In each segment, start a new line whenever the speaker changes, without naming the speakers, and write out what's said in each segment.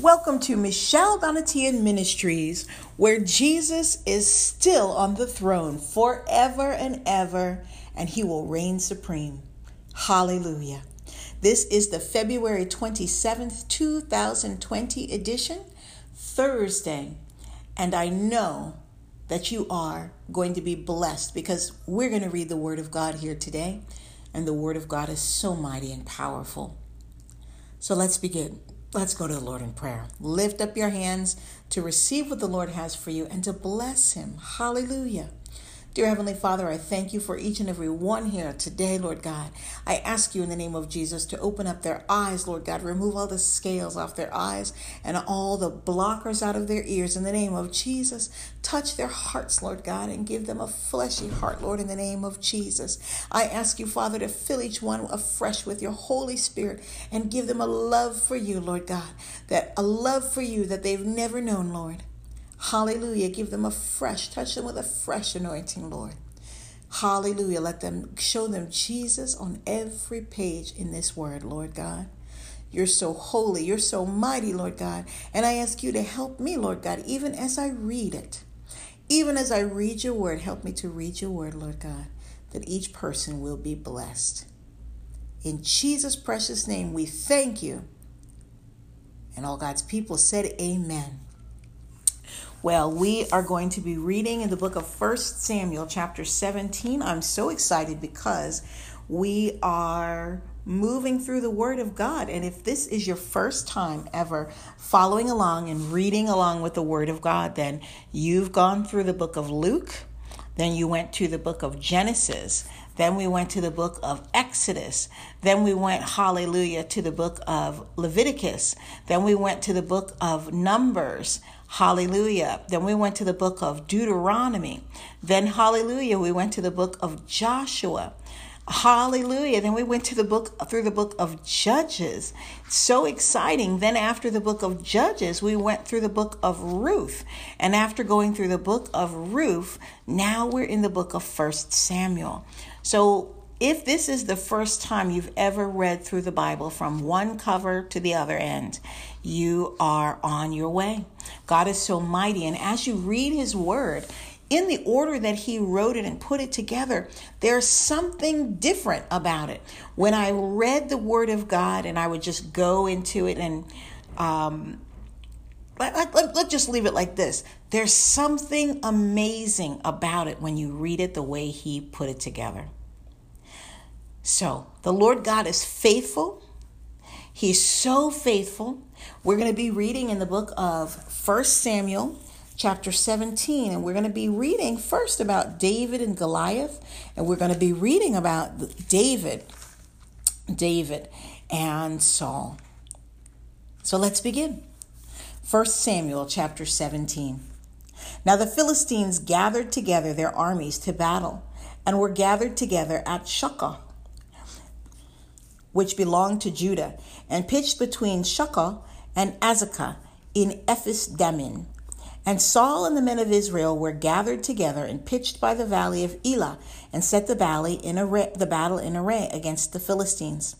Welcome to Michelle Donatian Ministries, where Jesus is still on the throne forever and ever, and he will reign supreme. Hallelujah. This is the February 27th, 2020 edition, Thursday, and I know that you are going to be blessed because we're going to read the Word of God here today, and the Word of God is so mighty and powerful. So let's begin. Let's go to the Lord in prayer. Lift up your hands to receive what the Lord has for you and to bless Him. Hallelujah. Dear Heavenly Father, I thank you for each and every one here today, Lord God. I ask you in the name of Jesus to open up their eyes, Lord God. Remove all the scales off their eyes and all the blockers out of their ears in the name of Jesus. Touch their hearts, Lord God, and give them a fleshy heart, Lord, in the name of Jesus. I ask you, Father, to fill each one afresh with your Holy Spirit and give them a love for you, Lord God, that a love for you that they've never known, Lord. Hallelujah. Give them a fresh, touch them with a fresh anointing, Lord. Hallelujah. Let them show them Jesus on every page in this word, Lord God. You're so holy. You're so mighty, Lord God. And I ask you to help me, Lord God, even as I read it. Even as I read your word, help me to read your word, Lord God, that each person will be blessed. In Jesus' precious name, we thank you. And all God's people said, Amen. Well, we are going to be reading in the book of First Samuel, chapter 17. I'm so excited because we are moving through the Word of God. And if this is your first time ever following along and reading along with the Word of God, then you've gone through the book of Luke, then you went to the book of Genesis, then we went to the book of Exodus. Then we went, hallelujah, to the book of Leviticus. Then we went to the book of Numbers. Hallelujah. Then we went to the book of Deuteronomy. Then, hallelujah, we went to the book of Joshua. Hallelujah. Then we went to the book through the book of Judges. So exciting. Then after the book of Judges, we went through the book of Ruth. And after going through the book of Ruth, now we're in the book of First Samuel. So if this is the first time you've ever read through the Bible from one cover to the other end, you are on your way. God is so mighty. And as you read His Word, in the order that He wrote it and put it together, there's something different about it. When I read the Word of God and I would just go into it and, um, let, let, let, let's just leave it like this. There's something amazing about it when you read it the way He put it together. So, the Lord God is faithful. He's so faithful. We're going to be reading in the book of First Samuel, chapter 17, and we're going to be reading first about David and Goliath, and we're going to be reading about David, David and Saul. So let's begin. First Samuel chapter 17. Now the Philistines gathered together their armies to battle, and were gathered together at Shochoh which belonged to Judah, and pitched between Shochoh and Azekah in Ephes Dammim. And Saul and the men of Israel were gathered together and pitched by the valley of Elah, and set the valley in array, the battle in array against the Philistines.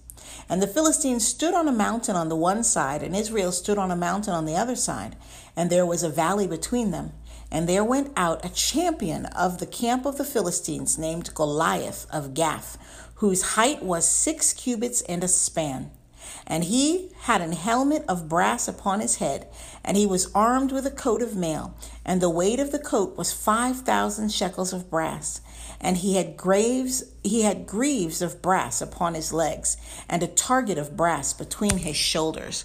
And the Philistines stood on a mountain on the one side, and Israel stood on a mountain on the other side, and there was a valley between them. And there went out a champion of the camp of the Philistines named Goliath of Gath, whose height was six cubits and a span. And he had an helmet of brass upon his head, and he was armed with a coat of mail, and the weight of the coat was five thousand shekels of brass. And he had graves he had greaves of brass upon his legs, and a target of brass between his shoulders.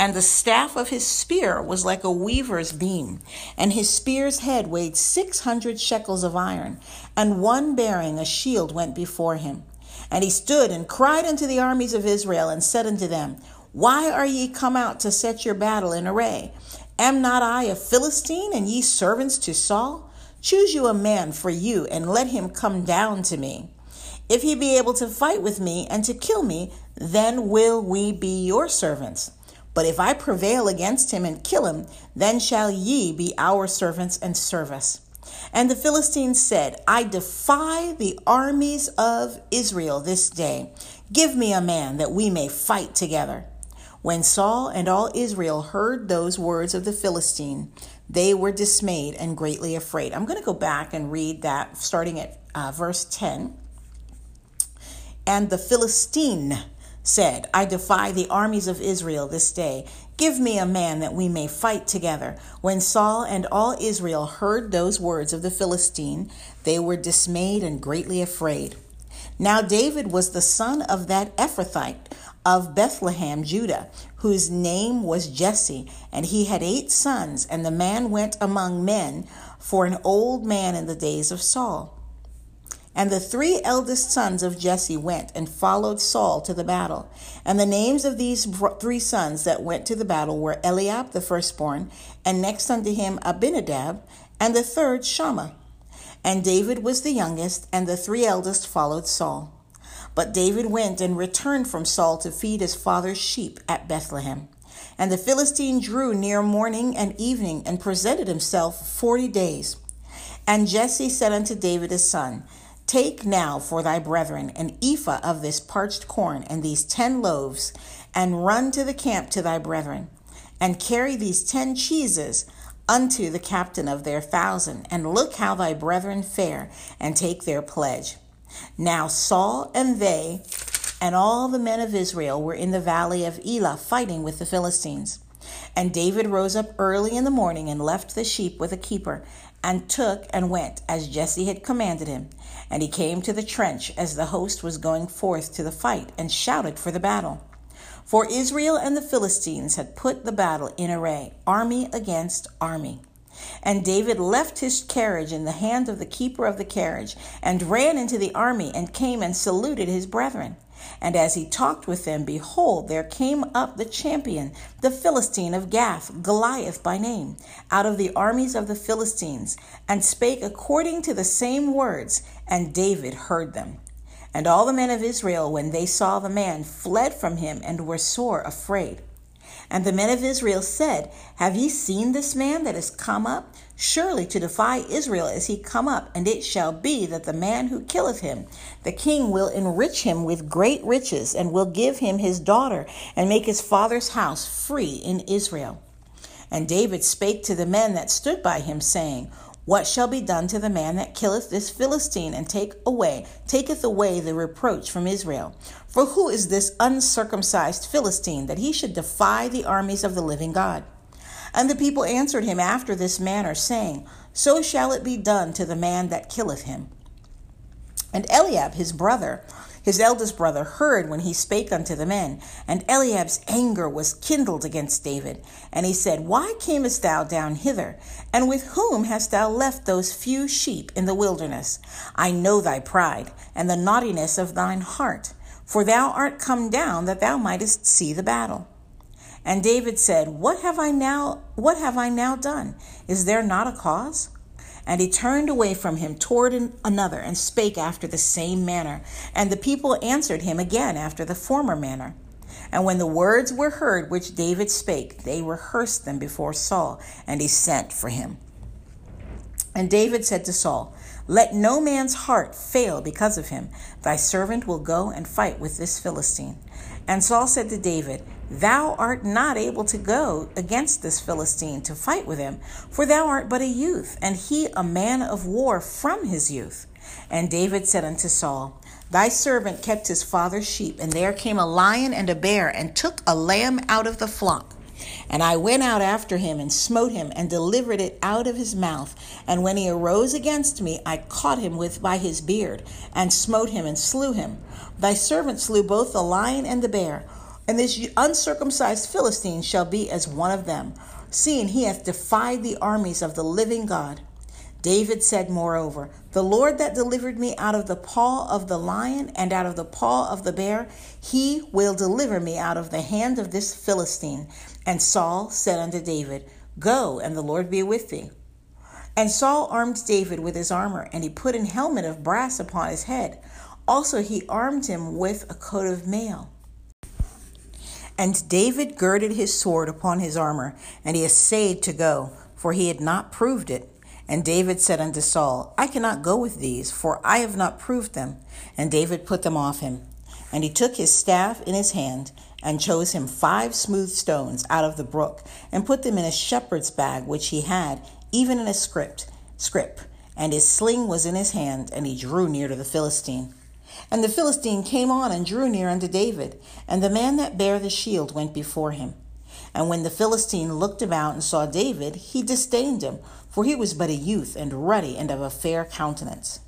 And the staff of his spear was like a weaver's beam, and his spear's head weighed six hundred shekels of iron, and one bearing a shield went before him. And he stood and cried unto the armies of Israel, and said unto them, Why are ye come out to set your battle in array? Am not I a Philistine, and ye servants to Saul? Choose you a man for you, and let him come down to me. If he be able to fight with me and to kill me, then will we be your servants. But if I prevail against him and kill him, then shall ye be our servants and serve us. And the Philistines said, I defy the armies of Israel this day. Give me a man that we may fight together. When Saul and all Israel heard those words of the Philistine, they were dismayed and greatly afraid. I'm going to go back and read that starting at uh, verse 10. And the Philistine said, I defy the armies of Israel this day. Give me a man that we may fight together. When Saul and all Israel heard those words of the Philistine, they were dismayed and greatly afraid. Now David was the son of that Ephrathite of Bethlehem, Judah, whose name was Jesse, and he had eight sons, and the man went among men for an old man in the days of Saul. And the three eldest sons of Jesse went and followed Saul to the battle. And the names of these three sons that went to the battle were Eliab the firstborn, and next unto him Abinadab, and the third Shammah. And David was the youngest, and the three eldest followed Saul. But David went and returned from Saul to feed his father's sheep at Bethlehem. And the Philistine drew near morning and evening and presented himself forty days. And Jesse said unto David his son, Take now for thy brethren an ephah of this parched corn and these ten loaves, and run to the camp to thy brethren, and carry these ten cheeses unto the captain of their thousand, and look how thy brethren fare, and take their pledge. Now Saul and they and all the men of Israel were in the valley of Elah fighting with the Philistines. And David rose up early in the morning and left the sheep with a keeper, and took and went as Jesse had commanded him. And he came to the trench as the host was going forth to the fight, and shouted for the battle. For Israel and the Philistines had put the battle in array, army against army. And David left his carriage in the hand of the keeper of the carriage, and ran into the army, and came and saluted his brethren. And as he talked with them, behold, there came up the champion, the Philistine of Gath, Goliath by name, out of the armies of the Philistines, and spake according to the same words, and David heard them. And all the men of Israel, when they saw the man, fled from him and were sore afraid. And the men of Israel said, Have ye seen this man that is come up? Surely to defy Israel is he come up, and it shall be that the man who killeth him, the king will enrich him with great riches, and will give him his daughter, and make his father's house free in Israel. And David spake to the men that stood by him, saying, what shall be done to the man that killeth this Philistine and take away, taketh away the reproach from Israel? For who is this uncircumcised Philistine that he should defy the armies of the living God? And the people answered him after this manner, saying, So shall it be done to the man that killeth him. And Eliab his brother his eldest brother heard when he spake unto the men, and Eliab's anger was kindled against David. And he said, Why camest thou down hither? And with whom hast thou left those few sheep in the wilderness? I know thy pride, and the naughtiness of thine heart, for thou art come down that thou mightest see the battle. And David said, What have I now what have I now done? Is there not a cause? And he turned away from him toward another and spake after the same manner. And the people answered him again after the former manner. And when the words were heard which David spake, they rehearsed them before Saul, and he sent for him. And David said to Saul, Let no man's heart fail because of him. Thy servant will go and fight with this Philistine. And Saul said to David, Thou art not able to go against this Philistine to fight with him, for thou art but a youth, and he a man of war from his youth. And David said unto Saul, Thy servant kept his father's sheep, and there came a lion and a bear, and took a lamb out of the flock. And I went out after him, and smote him, and delivered it out of his mouth. And when he arose against me, I caught him with by his beard, and smote him, and slew him. Thy servant slew both the lion and the bear. And this uncircumcised Philistine shall be as one of them, seeing he hath defied the armies of the living God. David said, moreover, The Lord that delivered me out of the paw of the lion and out of the paw of the bear, he will deliver me out of the hand of this Philistine. And Saul said unto David, Go, and the Lord be with thee. And Saul armed David with his armor, and he put an helmet of brass upon his head. Also he armed him with a coat of mail. And David girded his sword upon his armor, and he essayed to go, for he had not proved it. And David said unto Saul, I cannot go with these, for I have not proved them. And David put them off him. And he took his staff in his hand, and chose him five smooth stones out of the brook, and put them in a shepherd's bag which he had, even in a scrip, scrip. And his sling was in his hand, and he drew near to the Philistine. And the Philistine came on and drew near unto David, and the man that bare the shield went before him. And when the Philistine looked about and saw David, he disdained him, for he was but a youth, and ruddy, and of a fair countenance.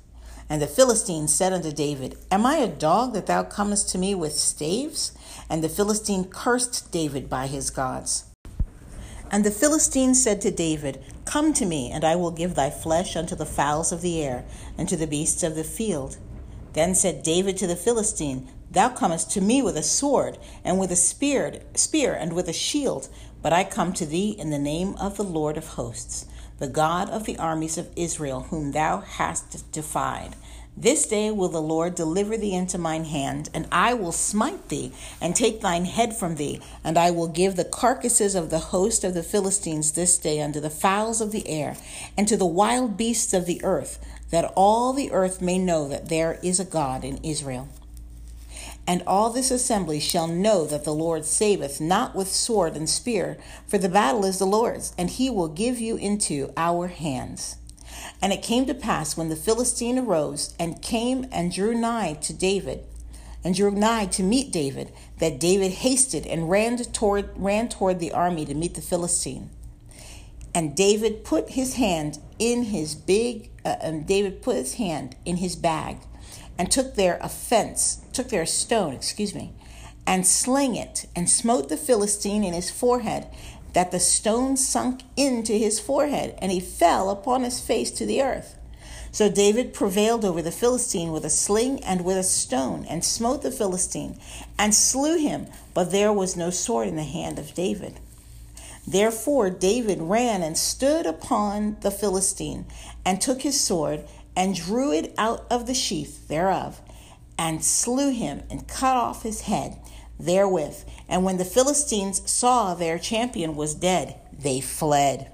And the Philistine said unto David, Am I a dog that thou comest to me with staves? And the Philistine cursed David by his gods. And the Philistine said to David, Come to me, and I will give thy flesh unto the fowls of the air, and to the beasts of the field. Then said David to the Philistine, Thou comest to me with a sword, and with a spear, spear, and with a shield, but I come to thee in the name of the Lord of hosts, the God of the armies of Israel, whom thou hast defied. This day will the Lord deliver thee into mine hand, and I will smite thee, and take thine head from thee, and I will give the carcasses of the host of the Philistines this day unto the fowls of the air, and to the wild beasts of the earth, that all the earth may know that there is a God in Israel. And all this assembly shall know that the Lord saveth not with sword and spear, for the battle is the Lord's, and he will give you into our hands. And it came to pass when the Philistine arose and came and drew nigh to David, and drew nigh to meet David, that David hasted and ran toward, ran toward the army to meet the Philistine. And David put his hand in his big, uh, and David put his hand in his bag, and took their offense, took their stone, excuse me, and sling it, and smote the Philistine in his forehead, that the stone sunk into his forehead, and he fell upon his face to the earth. So David prevailed over the Philistine with a sling and with a stone, and smote the Philistine, and slew him, but there was no sword in the hand of David. Therefore David ran and stood upon the Philistine, and took his sword, and drew it out of the sheath thereof, and slew him, and cut off his head therewith. And when the Philistines saw their champion was dead, they fled.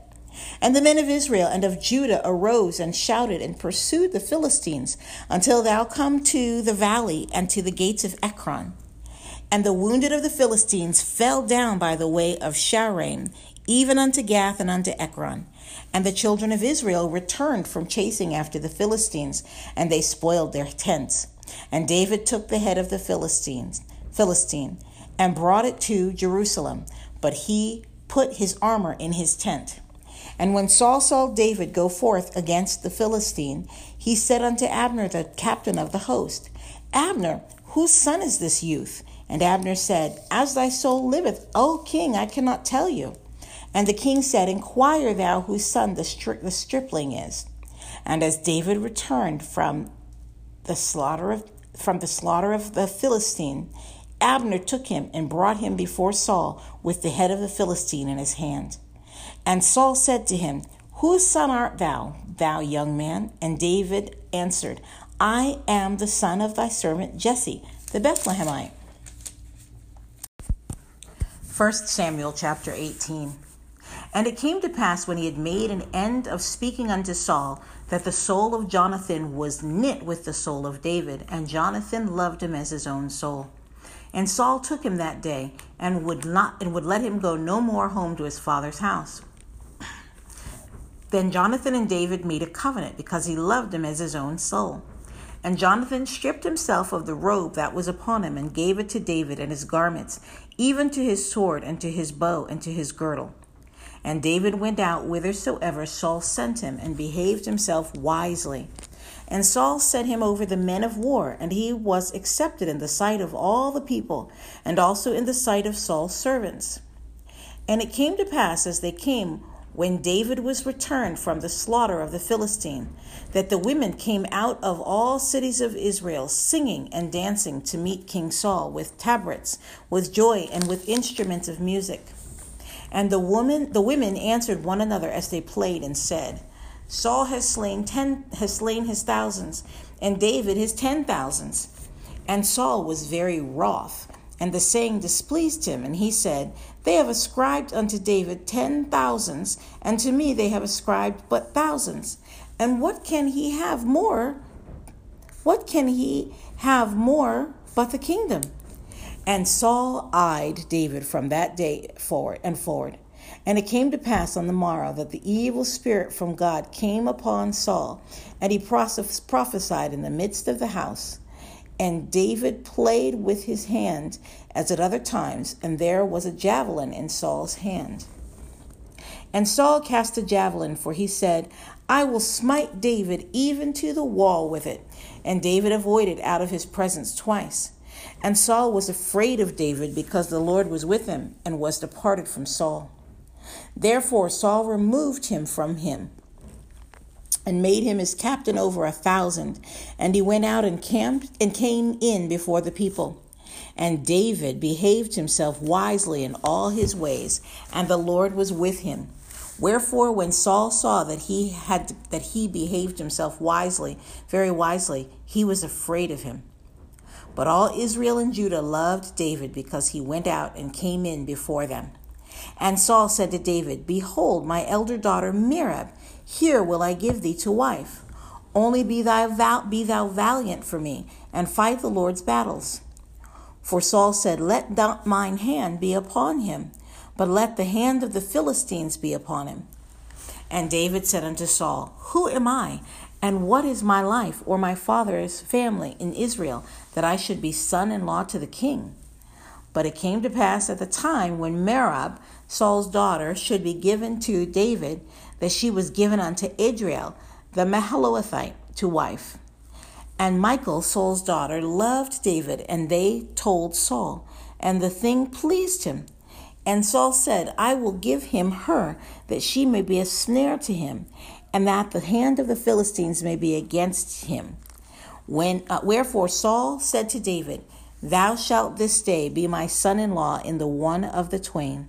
And the men of Israel and of Judah arose and shouted and pursued the Philistines until thou come to the valley and to the gates of Ekron. And the wounded of the Philistines fell down by the way of Shaaraim, even unto Gath and unto Ekron. And the children of Israel returned from chasing after the Philistines, and they spoiled their tents. And David took the head of the Philistines Philistine and brought it to Jerusalem, but he put his armor in his tent. And when Saul saw David go forth against the Philistine, he said unto Abner, the captain of the host, Abner, whose son is this youth? And Abner said, As thy soul liveth, O king, I cannot tell you. And the king said, Inquire thou whose son the, stri- the stripling is. And as David returned from the slaughter of from the slaughter of the Philistine, Abner took him and brought him before Saul with the head of the Philistine in his hand. And Saul said to him, Whose son art thou, thou young man? And David answered, I am the son of thy servant Jesse, the Bethlehemite. 1 Samuel chapter 18. And it came to pass when he had made an end of speaking unto Saul that the soul of Jonathan was knit with the soul of David, and Jonathan loved him as his own soul. And Saul took him that day and would not and would let him go no more home to his father's house. Then Jonathan and David made a covenant because he loved him as his own soul. And Jonathan stripped himself of the robe that was upon him and gave it to David and his garments, even to his sword and to his bow and to his girdle. And David went out whithersoever Saul sent him and behaved himself wisely. And Saul set him over the men of war, and he was accepted in the sight of all the people, and also in the sight of Saul's servants. And it came to pass as they came, when David was returned from the slaughter of the Philistine, that the women came out of all cities of Israel, singing and dancing to meet King Saul with tabrets, with joy, and with instruments of music. And the woman, the women answered one another as they played and said, Saul has slain ten has slain his thousands, and David his ten thousands. And Saul was very wroth, and the saying displeased him, and he said, They have ascribed unto David ten thousands, and to me they have ascribed but thousands. And what can he have more? What can he have more but the kingdom? And Saul eyed David from that day forward and forward. And it came to pass on the morrow that the evil spirit from God came upon Saul, and he prophesied in the midst of the house. And David played with his hand as at other times, and there was a javelin in Saul's hand. And Saul cast a javelin, for he said, I will smite David even to the wall with it. And David avoided out of his presence twice. And Saul was afraid of David because the Lord was with him and was departed from Saul. Therefore Saul removed him from him and made him his captain over a thousand. And he went out and camped and came in before the people. And David behaved himself wisely in all his ways, and the Lord was with him. Wherefore, when Saul saw that he had that he behaved himself wisely, very wisely, he was afraid of him. But all Israel and Judah loved David because he went out and came in before them. And Saul said to David, Behold, my elder daughter Merab, here will I give thee to wife. Only be thou, be thou valiant for me, and fight the Lord's battles. For Saul said, Let not mine hand be upon him but let the hand of the Philistines be upon him. And David said unto Saul, Who am I, and what is my life or my father's family in Israel, that I should be son in law to the king? But it came to pass at the time when Merab, Saul's daughter, should be given to David, that she was given unto Adriel, the Meholathite, to wife. And Michal, Saul's daughter, loved David, and they told Saul, and the thing pleased him. And Saul said, I will give him her, that she may be a snare to him, and that the hand of the Philistines may be against him. When uh, wherefore Saul said to David, Thou shalt this day be my son in law in the one of the twain.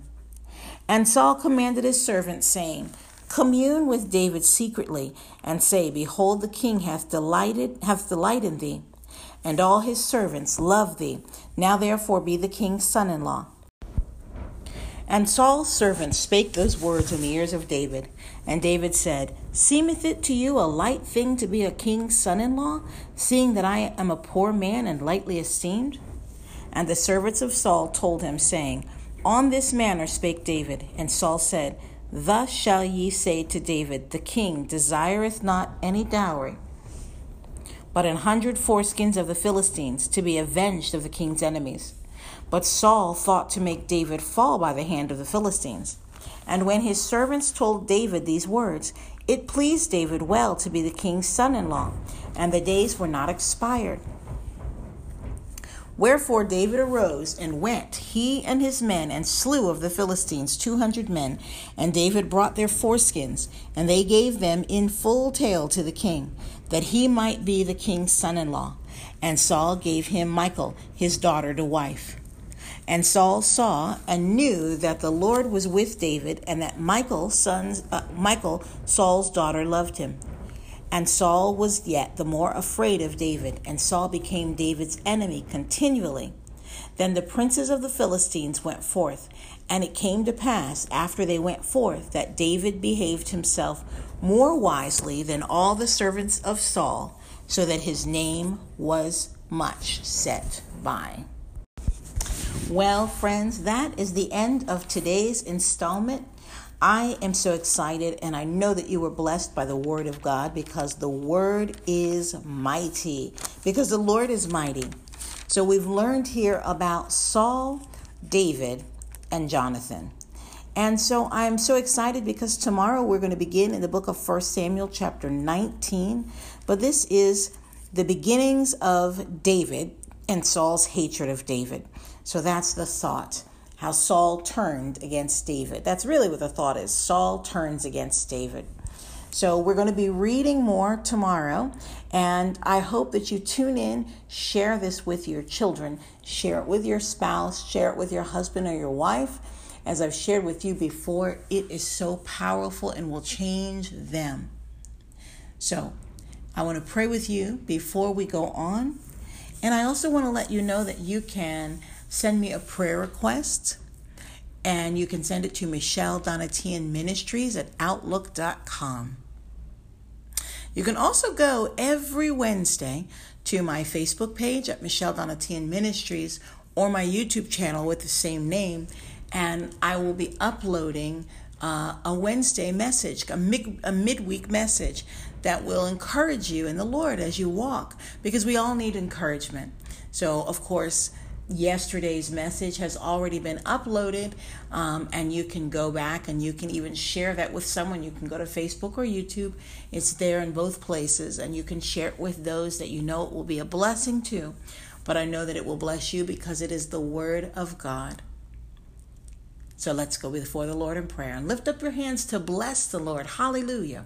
And Saul commanded his servants, saying, Commune with David secretly, and say, Behold, the king hath delighted hath delight in thee, and all his servants love thee. Now therefore be the king's son in law. And Saul's servants spake those words in the ears of David. And David said, Seemeth it to you a light thing to be a king's son in law, seeing that I am a poor man and lightly esteemed? And the servants of Saul told him, saying, On this manner spake David. And Saul said, Thus shall ye say to David, The king desireth not any dowry, but an hundred foreskins of the Philistines, to be avenged of the king's enemies. But Saul thought to make David fall by the hand of the Philistines. And when his servants told David these words, it pleased David well to be the king's son in law, and the days were not expired. Wherefore David arose and went, he and his men, and slew of the Philistines two hundred men. And David brought their foreskins, and they gave them in full tale to the king, that he might be the king's son in law. And Saul gave him Michal, his daughter, to wife. And Saul saw and knew that the Lord was with David, and that Michal, son's, uh, Michal, Saul's daughter, loved him. And Saul was yet the more afraid of David, and Saul became David's enemy continually. Then the princes of the Philistines went forth, and it came to pass after they went forth that David behaved himself more wisely than all the servants of Saul, so that his name was much set by. Well, friends, that is the end of today's installment. I am so excited, and I know that you were blessed by the Word of God because the Word is mighty, because the Lord is mighty. So, we've learned here about Saul, David, and Jonathan. And so I'm so excited because tomorrow we're going to begin in the book of 1 Samuel, chapter 19. But this is the beginnings of David and Saul's hatred of David. So that's the thought. How Saul turned against David. That's really what the thought is. Saul turns against David. So we're going to be reading more tomorrow, and I hope that you tune in, share this with your children, share it with your spouse, share it with your husband or your wife. As I've shared with you before, it is so powerful and will change them. So I want to pray with you before we go on. And I also want to let you know that you can send me a prayer request and you can send it to Michelle Donatian Ministries at outlook.com. You can also go every Wednesday to my Facebook page at Michelle Donatian Ministries or my YouTube channel with the same name, and I will be uploading uh, a Wednesday message, a, mid, a midweek message that will encourage you in the Lord as you walk, because we all need encouragement. So, of course, yesterday's message has already been uploaded, um, and you can go back and you can even share that with someone. You can go to Facebook or YouTube, it's there in both places, and you can share it with those that you know it will be a blessing to. But I know that it will bless you because it is the Word of God. So let's go before the Lord in prayer and lift up your hands to bless the Lord. Hallelujah.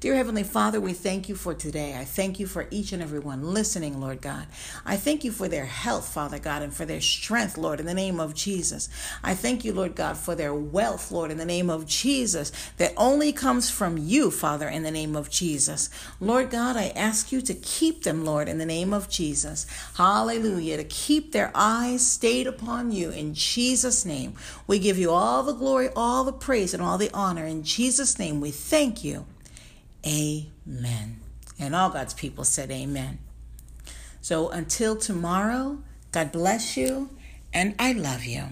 Dear Heavenly Father, we thank you for today. I thank you for each and every one listening, Lord God. I thank you for their health, Father God, and for their strength, Lord, in the name of Jesus. I thank you, Lord God, for their wealth, Lord, in the name of Jesus, that only comes from you, Father, in the name of Jesus. Lord God, I ask you to keep them, Lord, in the name of Jesus. Hallelujah. To keep their eyes stayed upon you in Jesus' name. We give you all the glory, all the praise, and all the honor. In Jesus' name, we thank you. Amen. And all God's people said amen. So until tomorrow, God bless you, and I love you.